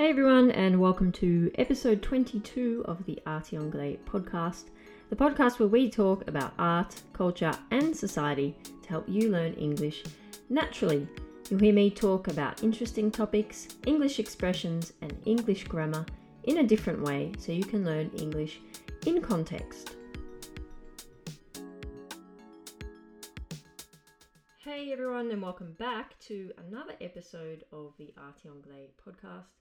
Hey everyone, and welcome to episode 22 of the Arty Anglais podcast, the podcast where we talk about art, culture, and society to help you learn English naturally. You'll hear me talk about interesting topics, English expressions, and English grammar in a different way so you can learn English in context. Hey everyone, and welcome back to another episode of the Arty Anglais podcast.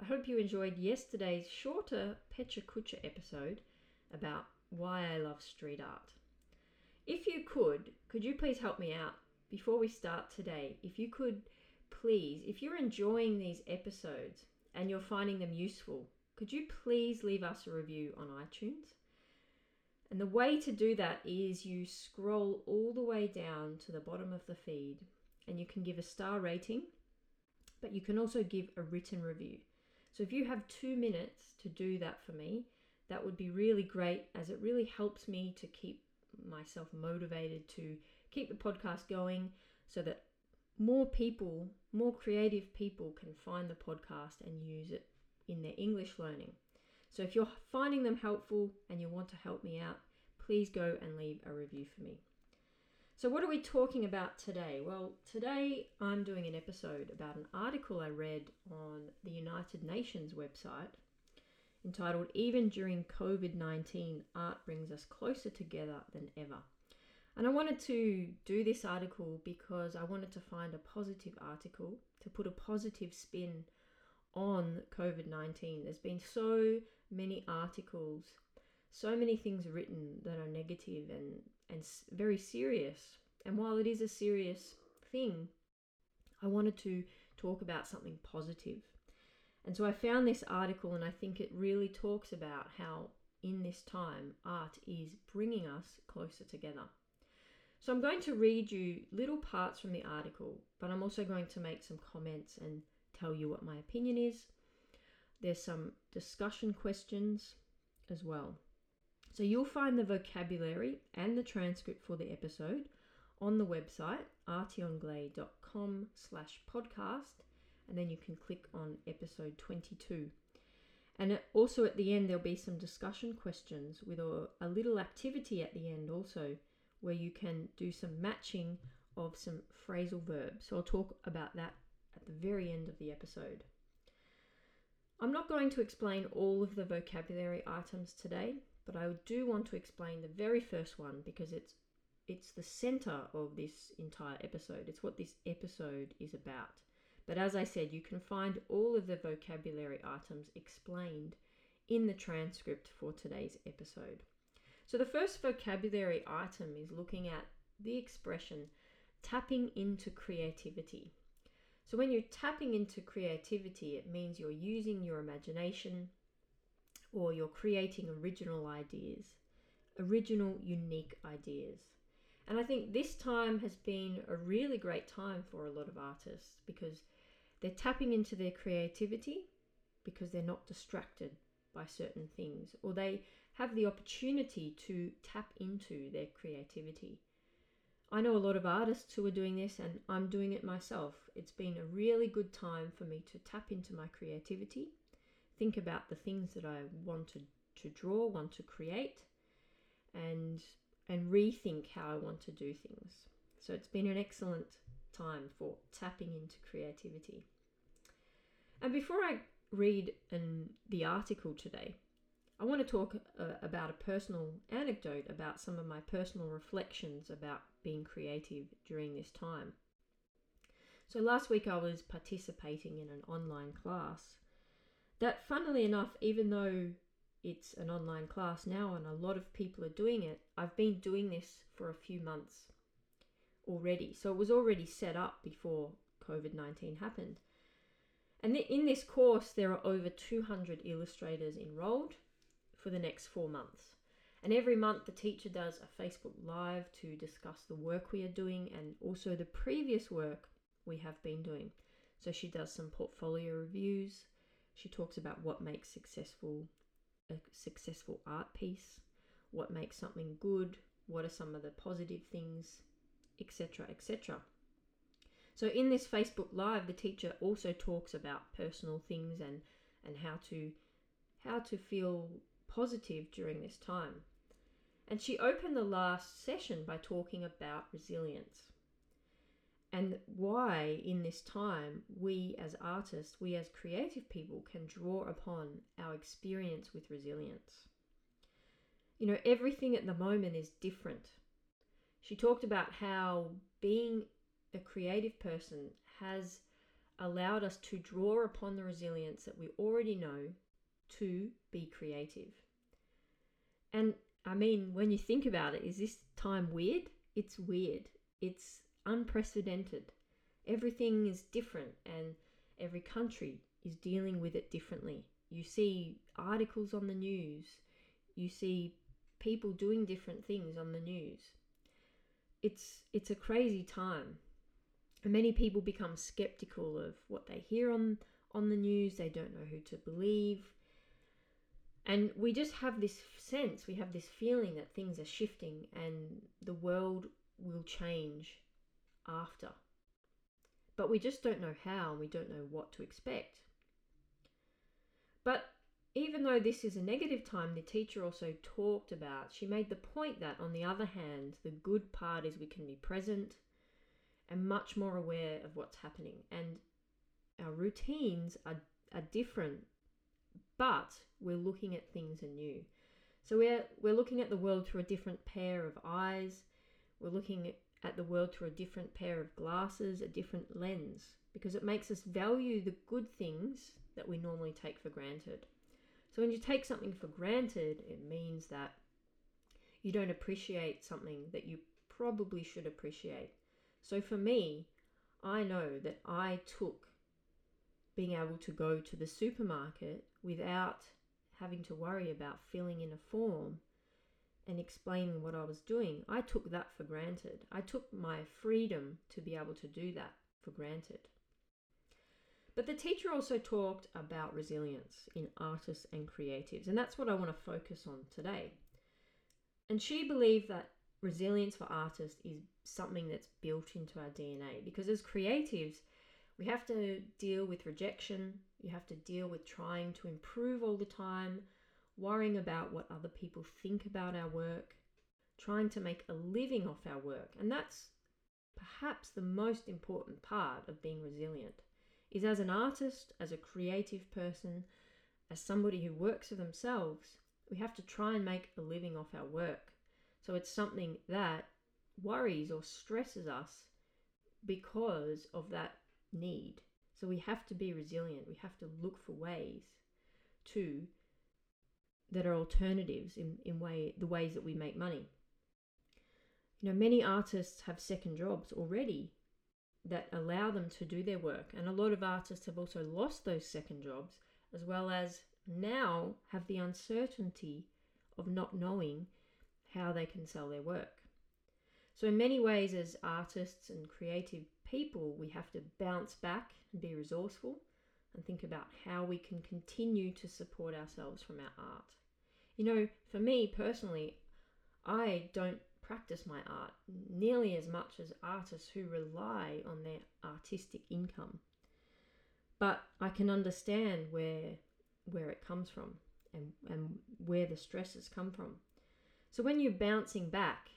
I hope you enjoyed yesterday's shorter Pecha Kucha episode about why I love street art. If you could, could you please help me out before we start today? If you could please, if you're enjoying these episodes and you're finding them useful, could you please leave us a review on iTunes? And the way to do that is you scroll all the way down to the bottom of the feed and you can give a star rating, but you can also give a written review. So if you have two minutes to do that for me, that would be really great as it really helps me to keep myself motivated to keep the podcast going so that more people, more creative people can find the podcast and use it in their English learning. So if you're finding them helpful and you want to help me out, please go and leave a review for me. So, what are we talking about today? Well, today I'm doing an episode about an article I read on the United Nations website entitled Even During COVID 19, Art Brings Us Closer Together Than Ever. And I wanted to do this article because I wanted to find a positive article to put a positive spin on COVID 19. There's been so many articles, so many things written that are negative and and very serious. And while it is a serious thing, I wanted to talk about something positive. And so I found this article, and I think it really talks about how in this time art is bringing us closer together. So I'm going to read you little parts from the article, but I'm also going to make some comments and tell you what my opinion is. There's some discussion questions as well. So you'll find the vocabulary and the transcript for the episode on the website artyanglais.com slash podcast and then you can click on episode 22. And also at the end there'll be some discussion questions with a, a little activity at the end also where you can do some matching of some phrasal verbs. So I'll talk about that at the very end of the episode. I'm not going to explain all of the vocabulary items today but I do want to explain the very first one because it's it's the center of this entire episode. It's what this episode is about. But as I said, you can find all of the vocabulary items explained in the transcript for today's episode. So the first vocabulary item is looking at the expression tapping into creativity. So when you're tapping into creativity, it means you're using your imagination, or you're creating original ideas, original, unique ideas. And I think this time has been a really great time for a lot of artists because they're tapping into their creativity because they're not distracted by certain things or they have the opportunity to tap into their creativity. I know a lot of artists who are doing this and I'm doing it myself. It's been a really good time for me to tap into my creativity think about the things that I want to, draw, want to create, and and rethink how I want to do things. So it's been an excellent time for tapping into creativity. And before I read an, the article today, I want to talk uh, about a personal anecdote about some of my personal reflections about being creative during this time. So last week I was participating in an online class that funnily enough, even though it's an online class now and a lot of people are doing it, I've been doing this for a few months already. So it was already set up before COVID 19 happened. And in this course, there are over 200 illustrators enrolled for the next four months. And every month, the teacher does a Facebook Live to discuss the work we are doing and also the previous work we have been doing. So she does some portfolio reviews, she talks about what makes successful a successful art piece, what makes something good, what are some of the positive things, etc., etc. So in this Facebook live the teacher also talks about personal things and and how to how to feel positive during this time. And she opened the last session by talking about resilience and why in this time we as artists, we as creative people can draw upon our experience with resilience. You know, everything at the moment is different. She talked about how being a creative person has allowed us to draw upon the resilience that we already know to be creative. And I mean, when you think about it, is this time weird? It's weird. It's unprecedented. Everything is different, and every country is dealing with it differently. You see articles on the news, you see people doing different things on the news. It's it's a crazy time. Many people become skeptical of what they hear on on the news. They don't know who to believe. And we just have this sense, we have this feeling that things are shifting and the world will change after. But we just don't know how and we don't know what to expect. But even though this is a negative time, the teacher also talked about, she made the point that, on the other hand, the good part is we can be present and much more aware of what's happening. And our routines are, are different, but we're looking at things anew. So we're, we're looking at the world through a different pair of eyes. We're looking at the world through a different pair of glasses, a different lens, because it makes us value the good things that we normally take for granted. So when you take something for granted, it means that you don't appreciate something that you probably should appreciate. So for me, I know that I took being able to go to the supermarket without having to worry about filling in a form and explaining what I was doing, I took that for granted. I took my freedom to be able to do that for granted. But the teacher also talked about resilience in artists and creatives, and that's what I want to focus on today. And she believed that resilience for artists is something that's built into our DNA because as creatives, we have to deal with rejection, you have to deal with trying to improve all the time, worrying about what other people think about our work, trying to make a living off our work. And that's perhaps the most important part of being resilient is as an artist, as a creative person, as somebody who works for themselves, we have to try and make a living off our work. So it's something that worries or stresses us because of that need. So we have to be resilient. We have to look for ways to that are alternatives in, in way the ways that we make money. You know, many artists have second jobs already that allow them to do their work, and a lot of artists have also lost those second jobs, as well as now have the uncertainty of not knowing how they can sell their work. So, in many ways, as artists and creative people, we have to bounce back and be resourceful and think about how we can continue to support ourselves from our art. You know, for me personally, I don't practice my art nearly as much as artists who rely on their artistic income. But I can understand where where it comes from and, and where the stresses come from. So when you're bouncing back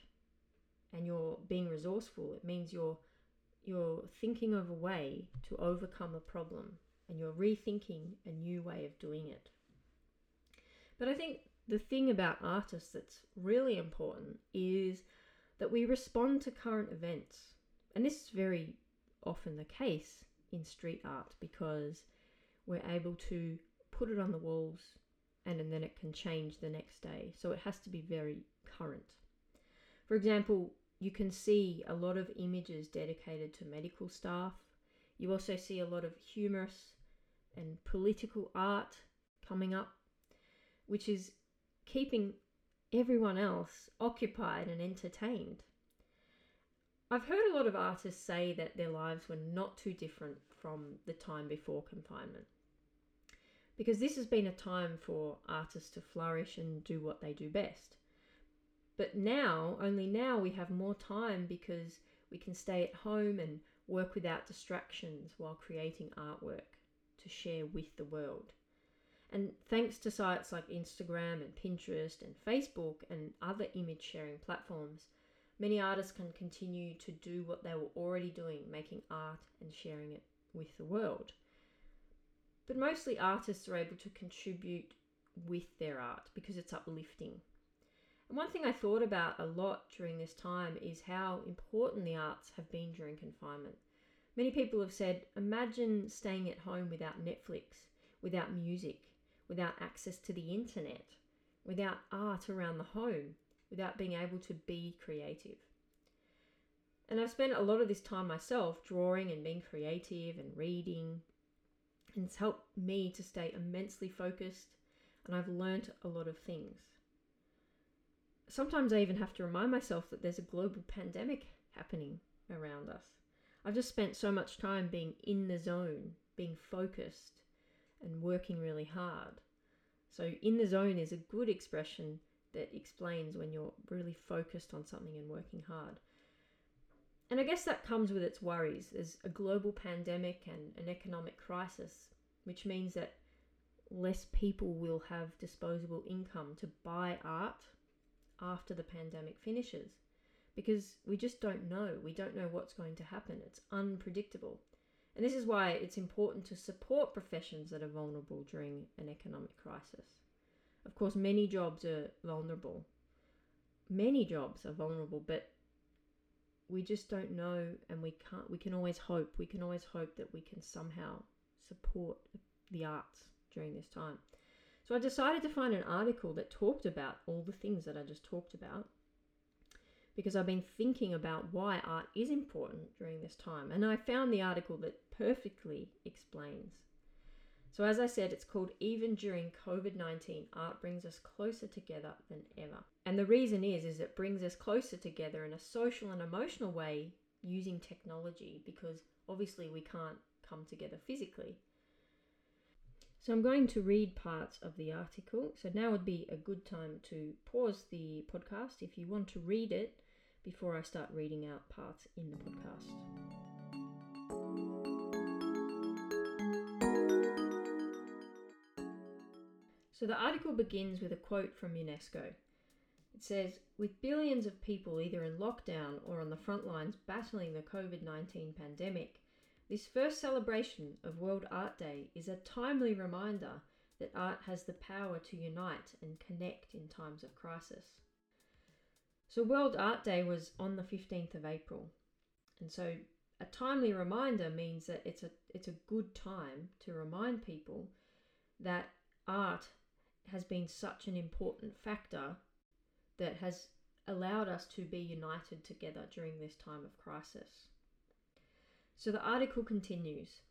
and you're being resourceful, it means you're you're thinking of a way to overcome a problem and you're rethinking a new way of doing it. But I think the thing about artists that's really important is that we respond to current events. And this is very often the case in street art because we're able to put it on the walls and, and then it can change the next day. So it has to be very current. For example, you can see a lot of images dedicated to medical staff. You also see a lot of humorous and political art coming up, which is keeping everyone else occupied and entertained. I've heard a lot of artists say that their lives were not too different from the time before confinement. Because this has been a time for artists to flourish and do what they do best. But now, only now, we have more time because we can stay at home and work without distractions while creating artwork to share with the world. And thanks to sites like Instagram and Pinterest and Facebook and other image sharing platforms, many artists can continue to do what they were already doing, making art and sharing it with the world. But mostly artists are able to contribute with their art because it's uplifting. And one thing I thought about a lot during this time is how important the arts have been during confinement. Many people have said, imagine staying at home without Netflix, without music, without access to the internet, without art around the home, without being able to be creative. And I've spent a lot of this time myself drawing and being creative and reading, and it's helped me to stay immensely focused, and I've learnt a lot of things. Sometimes I even have to remind myself that there's a global pandemic happening around us. I've just spent so much time being in the zone, being focused, and working really hard. So, in the zone is a good expression that explains when you're really focused on something and working hard. And I guess that comes with its worries. There's a global pandemic and an economic crisis, which means that less people will have disposable income to buy art after the pandemic finishes because we just don't know. We don't know what's going to happen. It's unpredictable. And this is why it's important to support professions that are vulnerable during an economic crisis. Of course, many jobs are vulnerable. Many jobs are vulnerable, but we just don't know and we can't we can always hope. We can always hope that we can somehow support the arts during this time. So I decided to find an article that talked about all the things that I just talked about because I've been thinking about why art is important during this time. And I found the article that perfectly explains. So, as I said, it's called Even During COVID 19, Art Brings Us Closer Together Than Ever. And the reason is, is it brings us closer together in a social and emotional way using technology because obviously we can't come together physically. So I'm going to read parts of the article. So now would be a good time to pause the podcast if you want to read it before I start reading out parts in the podcast. So the article begins with a quote from UNESCO. It says, with billions of people either in lockdown or on the front lines battling the COVID 19 pandemic, this first celebration of World Art Day is a timely reminder that art has the power to unite and connect in times of crisis. So, World Art Day was on the 15th of April. And so, a timely reminder means that it's a, it's a good time to remind people that art has been such an important factor that has allowed us to be united together during this time of crisis. So the article continues.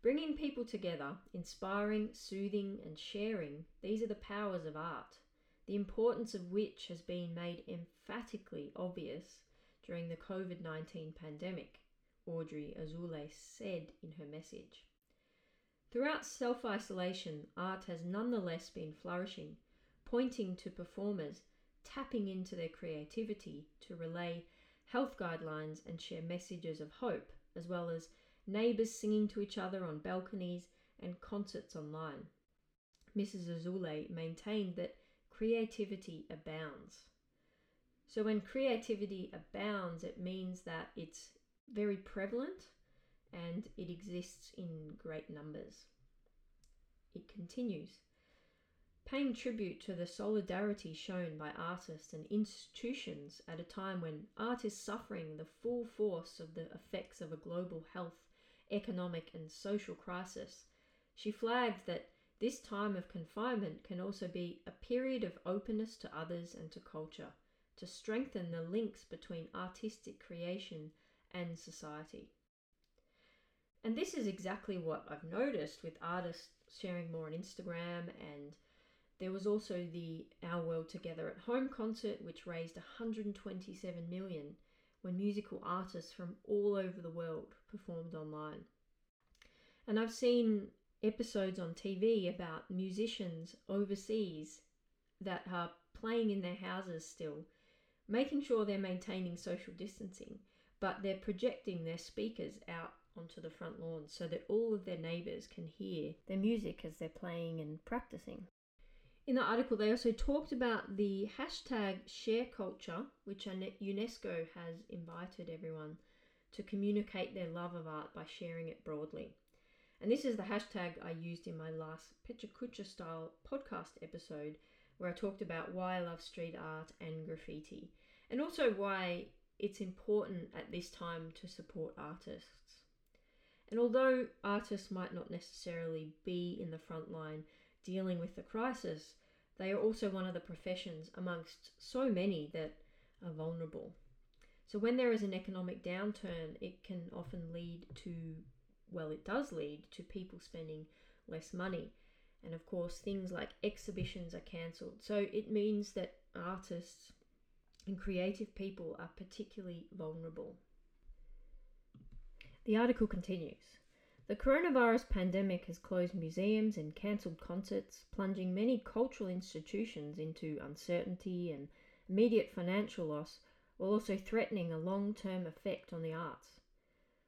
Bringing people together, inspiring, soothing, and sharing, these are the powers of art. The importance of which has been made emphatically obvious during the COVID 19 pandemic, Audrey Azoulay said in her message. Throughout self isolation, art has nonetheless been flourishing, pointing to performers tapping into their creativity to relay health guidelines and share messages of hope, as well as neighbours singing to each other on balconies and concerts online. Mrs. Azoulay maintained that creativity abounds. So, when creativity abounds, it means that it's very prevalent and it exists in great numbers. It continues. Paying tribute to the solidarity shown by artists and institutions at a time when art is suffering the full force of the effects of a global health, economic, and social crisis, she flagged that this time of confinement can also be a period of openness to others and to culture, to strengthen the links between artistic creation and society. And this is exactly what I've noticed with artists sharing more on Instagram and there was also the Our World Together at Home concert which raised 127 million when musical artists from all over the world performed online. And I've seen episodes on TV about musicians overseas that are playing in their houses still, making sure they're maintaining social distancing, but they're projecting their speakers out onto the front lawn so that all of their neighbours can hear their music as they're playing and practicing. In the article, they also talked about the hashtag share culture, which UNESCO has invited everyone to communicate their love of art by sharing it broadly. And this is the hashtag I used in my last Pecha Kucha style podcast episode, where I talked about why I love street art and graffiti, and also why it's important at this time to support artists. And although artists might not necessarily be in the front line dealing with the crisis, they are also one of the professions amongst so many that are vulnerable. So, when there is an economic downturn, it can often lead to, well, it does lead to people spending less money. And of course, things like exhibitions are cancelled. So, it means that artists and creative people are particularly vulnerable. The article continues. The coronavirus pandemic has closed museums and cancelled concerts, plunging many cultural institutions into uncertainty and immediate financial loss, while also threatening a long term effect on the arts.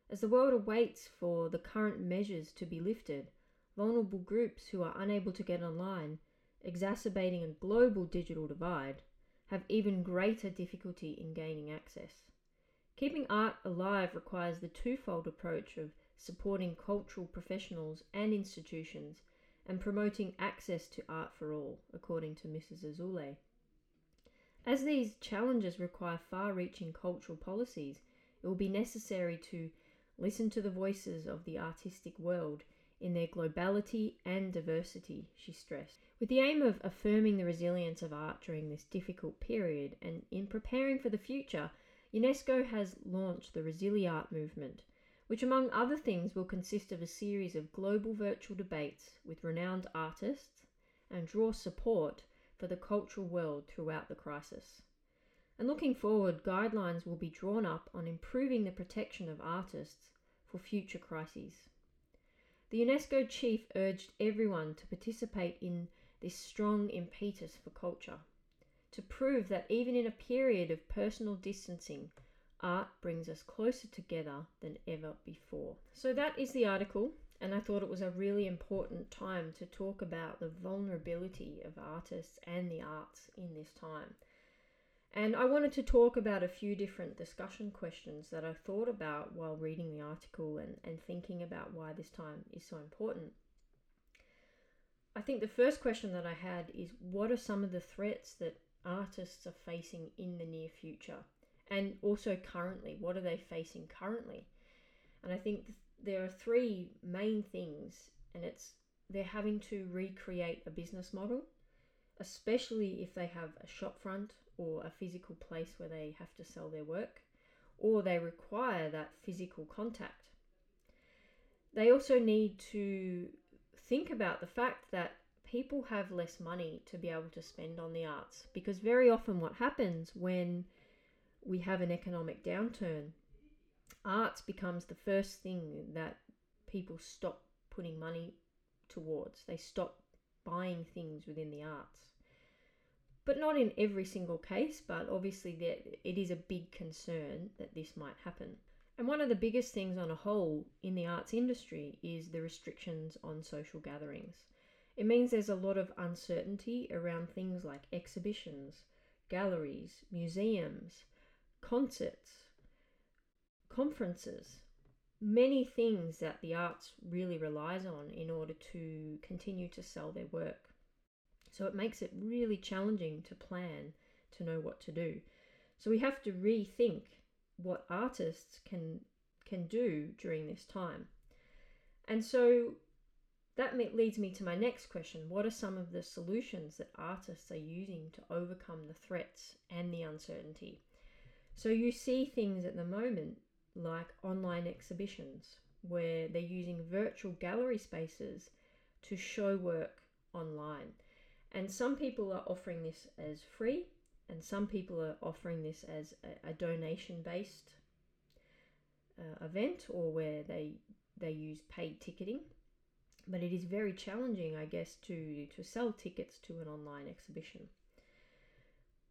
As the world awaits for the current measures to be lifted, vulnerable groups who are unable to get online, exacerbating a global digital divide, have even greater difficulty in gaining access. Keeping art alive requires the twofold approach of supporting cultural professionals and institutions and promoting access to art for all, according to Mrs. Azoulay. As these challenges require far reaching cultural policies, it will be necessary to listen to the voices of the artistic world in their globality and diversity, she stressed, with the aim of affirming the resilience of art during this difficult period and in preparing for the future. UNESCO has launched the Resiliart movement, which, among other things, will consist of a series of global virtual debates with renowned artists and draw support for the cultural world throughout the crisis. And looking forward, guidelines will be drawn up on improving the protection of artists for future crises. The UNESCO chief urged everyone to participate in this strong impetus for culture, to prove that even in a period of personal distancing, art brings us closer together than ever before. So, that is the article, and I thought it was a really important time to talk about the vulnerability of artists and the arts in this time. And I wanted to talk about a few different discussion questions that I thought about while reading the article and, and thinking about why this time is so important. I think the first question that I had is what are some of the threats that artists are facing in the near future? And also currently, what are they facing currently? And I think there are three main things, and it's they're having to recreate a business model, especially if they have a shop front or a physical place where they have to sell their work, or they require that physical contact. They also need to think about the fact that people have less money to be able to spend on the arts because very often what happens when we have an economic downturn arts becomes the first thing that people stop putting money towards they stop buying things within the arts but not in every single case, but obviously there, it is a big concern that this might happen. And one of the biggest things on a whole in the arts industry is the restrictions on social gatherings. It means there's a lot of uncertainty around things like exhibitions, galleries, museums, concerts, conferences, many things that the arts really relies on in order to continue to sell their work. So it makes it really challenging to plan to know what to do. So we have to rethink what artists can can do during this time. And so that leads me to my next question. What are some of the solutions that artists are using to overcome the threats and the uncertainty? So you see things at the moment like online exhibitions where they're using virtual gallery spaces to show work online. And some people are offering this as free, and some people are offering this as a, a donation based uh, event or where they they use paid ticketing. But it is very challenging, I guess, to, to sell tickets to an online exhibition.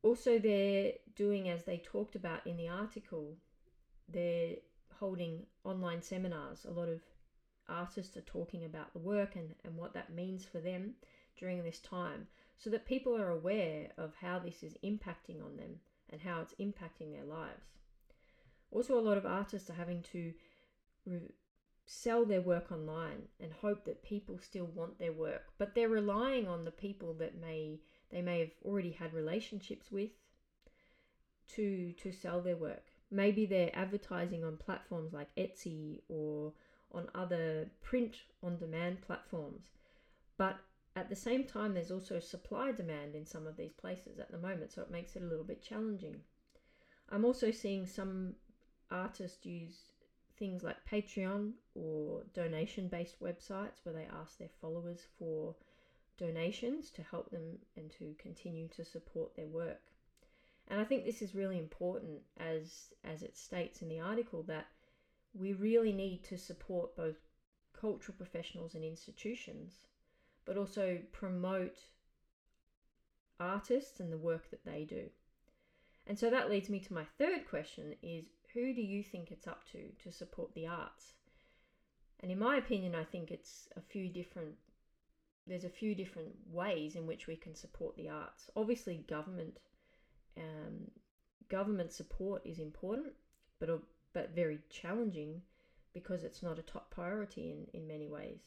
Also, they're doing, as they talked about in the article, they're holding online seminars. A lot of artists are talking about the work and, and what that means for them during this time so that people are aware of how this is impacting on them and how it's impacting their lives. Also, a lot of artists are having to re- sell their work online and hope that people still want their work, but they're relying on the people that may they may have already had relationships with to to sell their work. Maybe they're advertising on platforms like Etsy or on other print on demand platforms. But at the same time, there's also supply demand in some of these places at the moment, so it makes it a little bit challenging. I'm also seeing some artists use things like Patreon or donation based websites where they ask their followers for donations to help them and to continue to support their work. And I think this is really important as as it states in the article that we really need to support both cultural professionals and institutions, but also promote artists and the work that they do. And so that leads me to my third question is who do you think it's up to to support the arts? And in my opinion, I think it's a few different there's a few different ways in which we can support the arts. Obviously, government um, government support is important, but but very challenging because it's not a top priority in, in many ways.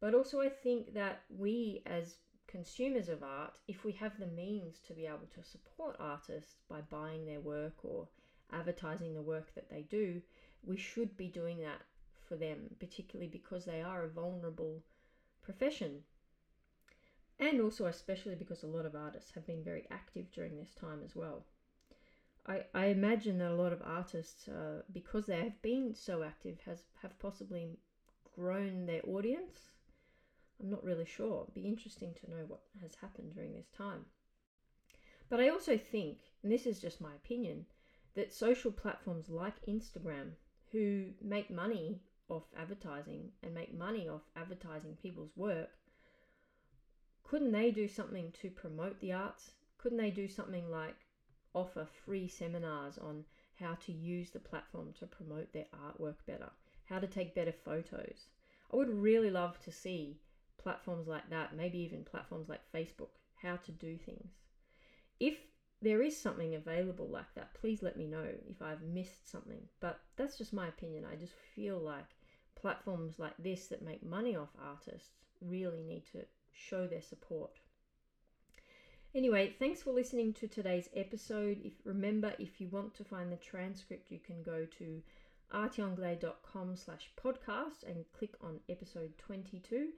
But also, I think that we as consumers of art, if we have the means to be able to support artists by buying their work or advertising the work that they do, we should be doing that for them, particularly because they are a vulnerable profession. And also, especially because a lot of artists have been very active during this time as well. I, I imagine that a lot of artists, uh, because they have been so active, has have possibly grown their audience. I'm not really sure. It'd be interesting to know what has happened during this time. But I also think, and this is just my opinion, that social platforms like Instagram, who make money off advertising and make money off advertising people's work, couldn't they do something to promote the arts? Couldn't they do something like offer free seminars on how to use the platform to promote their artwork better, how to take better photos? I would really love to see platforms like that, maybe even platforms like Facebook, how to do things. If there is something available like that, please let me know if I've missed something. But that's just my opinion. I just feel like platforms like this that make money off artists really need to show their support. Anyway, thanks for listening to today's episode. If remember, if you want to find the transcript, you can go to artyanglais.com slash podcast and click on episode 22.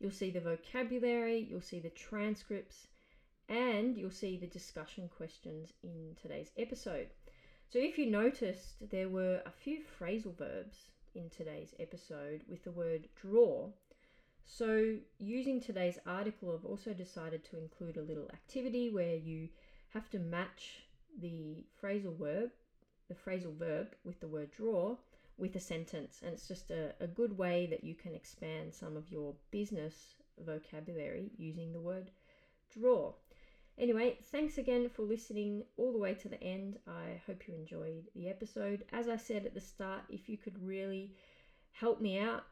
You'll see the vocabulary, you'll see the transcripts, and you'll see the discussion questions in today's episode. So if you noticed, there were a few phrasal verbs in today's episode with the word draw. So, using today's article, I've also decided to include a little activity where you have to match the phrasal verb, the phrasal verb with the word draw with a sentence. And it's just a, a good way that you can expand some of your business vocabulary using the word draw. Anyway, thanks again for listening all the way to the end. I hope you enjoyed the episode. As I said at the start, if you could really help me out,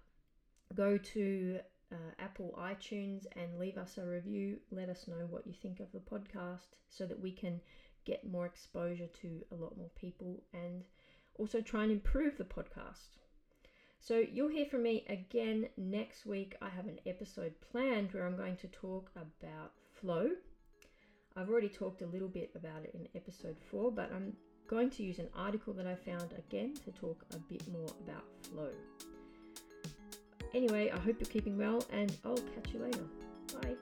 go to uh, Apple iTunes and leave us a review. Let us know what you think of the podcast so that we can get more exposure to a lot more people and also try and improve the podcast. So, you'll hear from me again next week. I have an episode planned where I'm going to talk about flow I've already talked a little bit about it in episode 4, but I'm going to use an article that I found again to talk a bit more about flow. Anyway, I hope you're keeping well and I'll catch you later. Bye.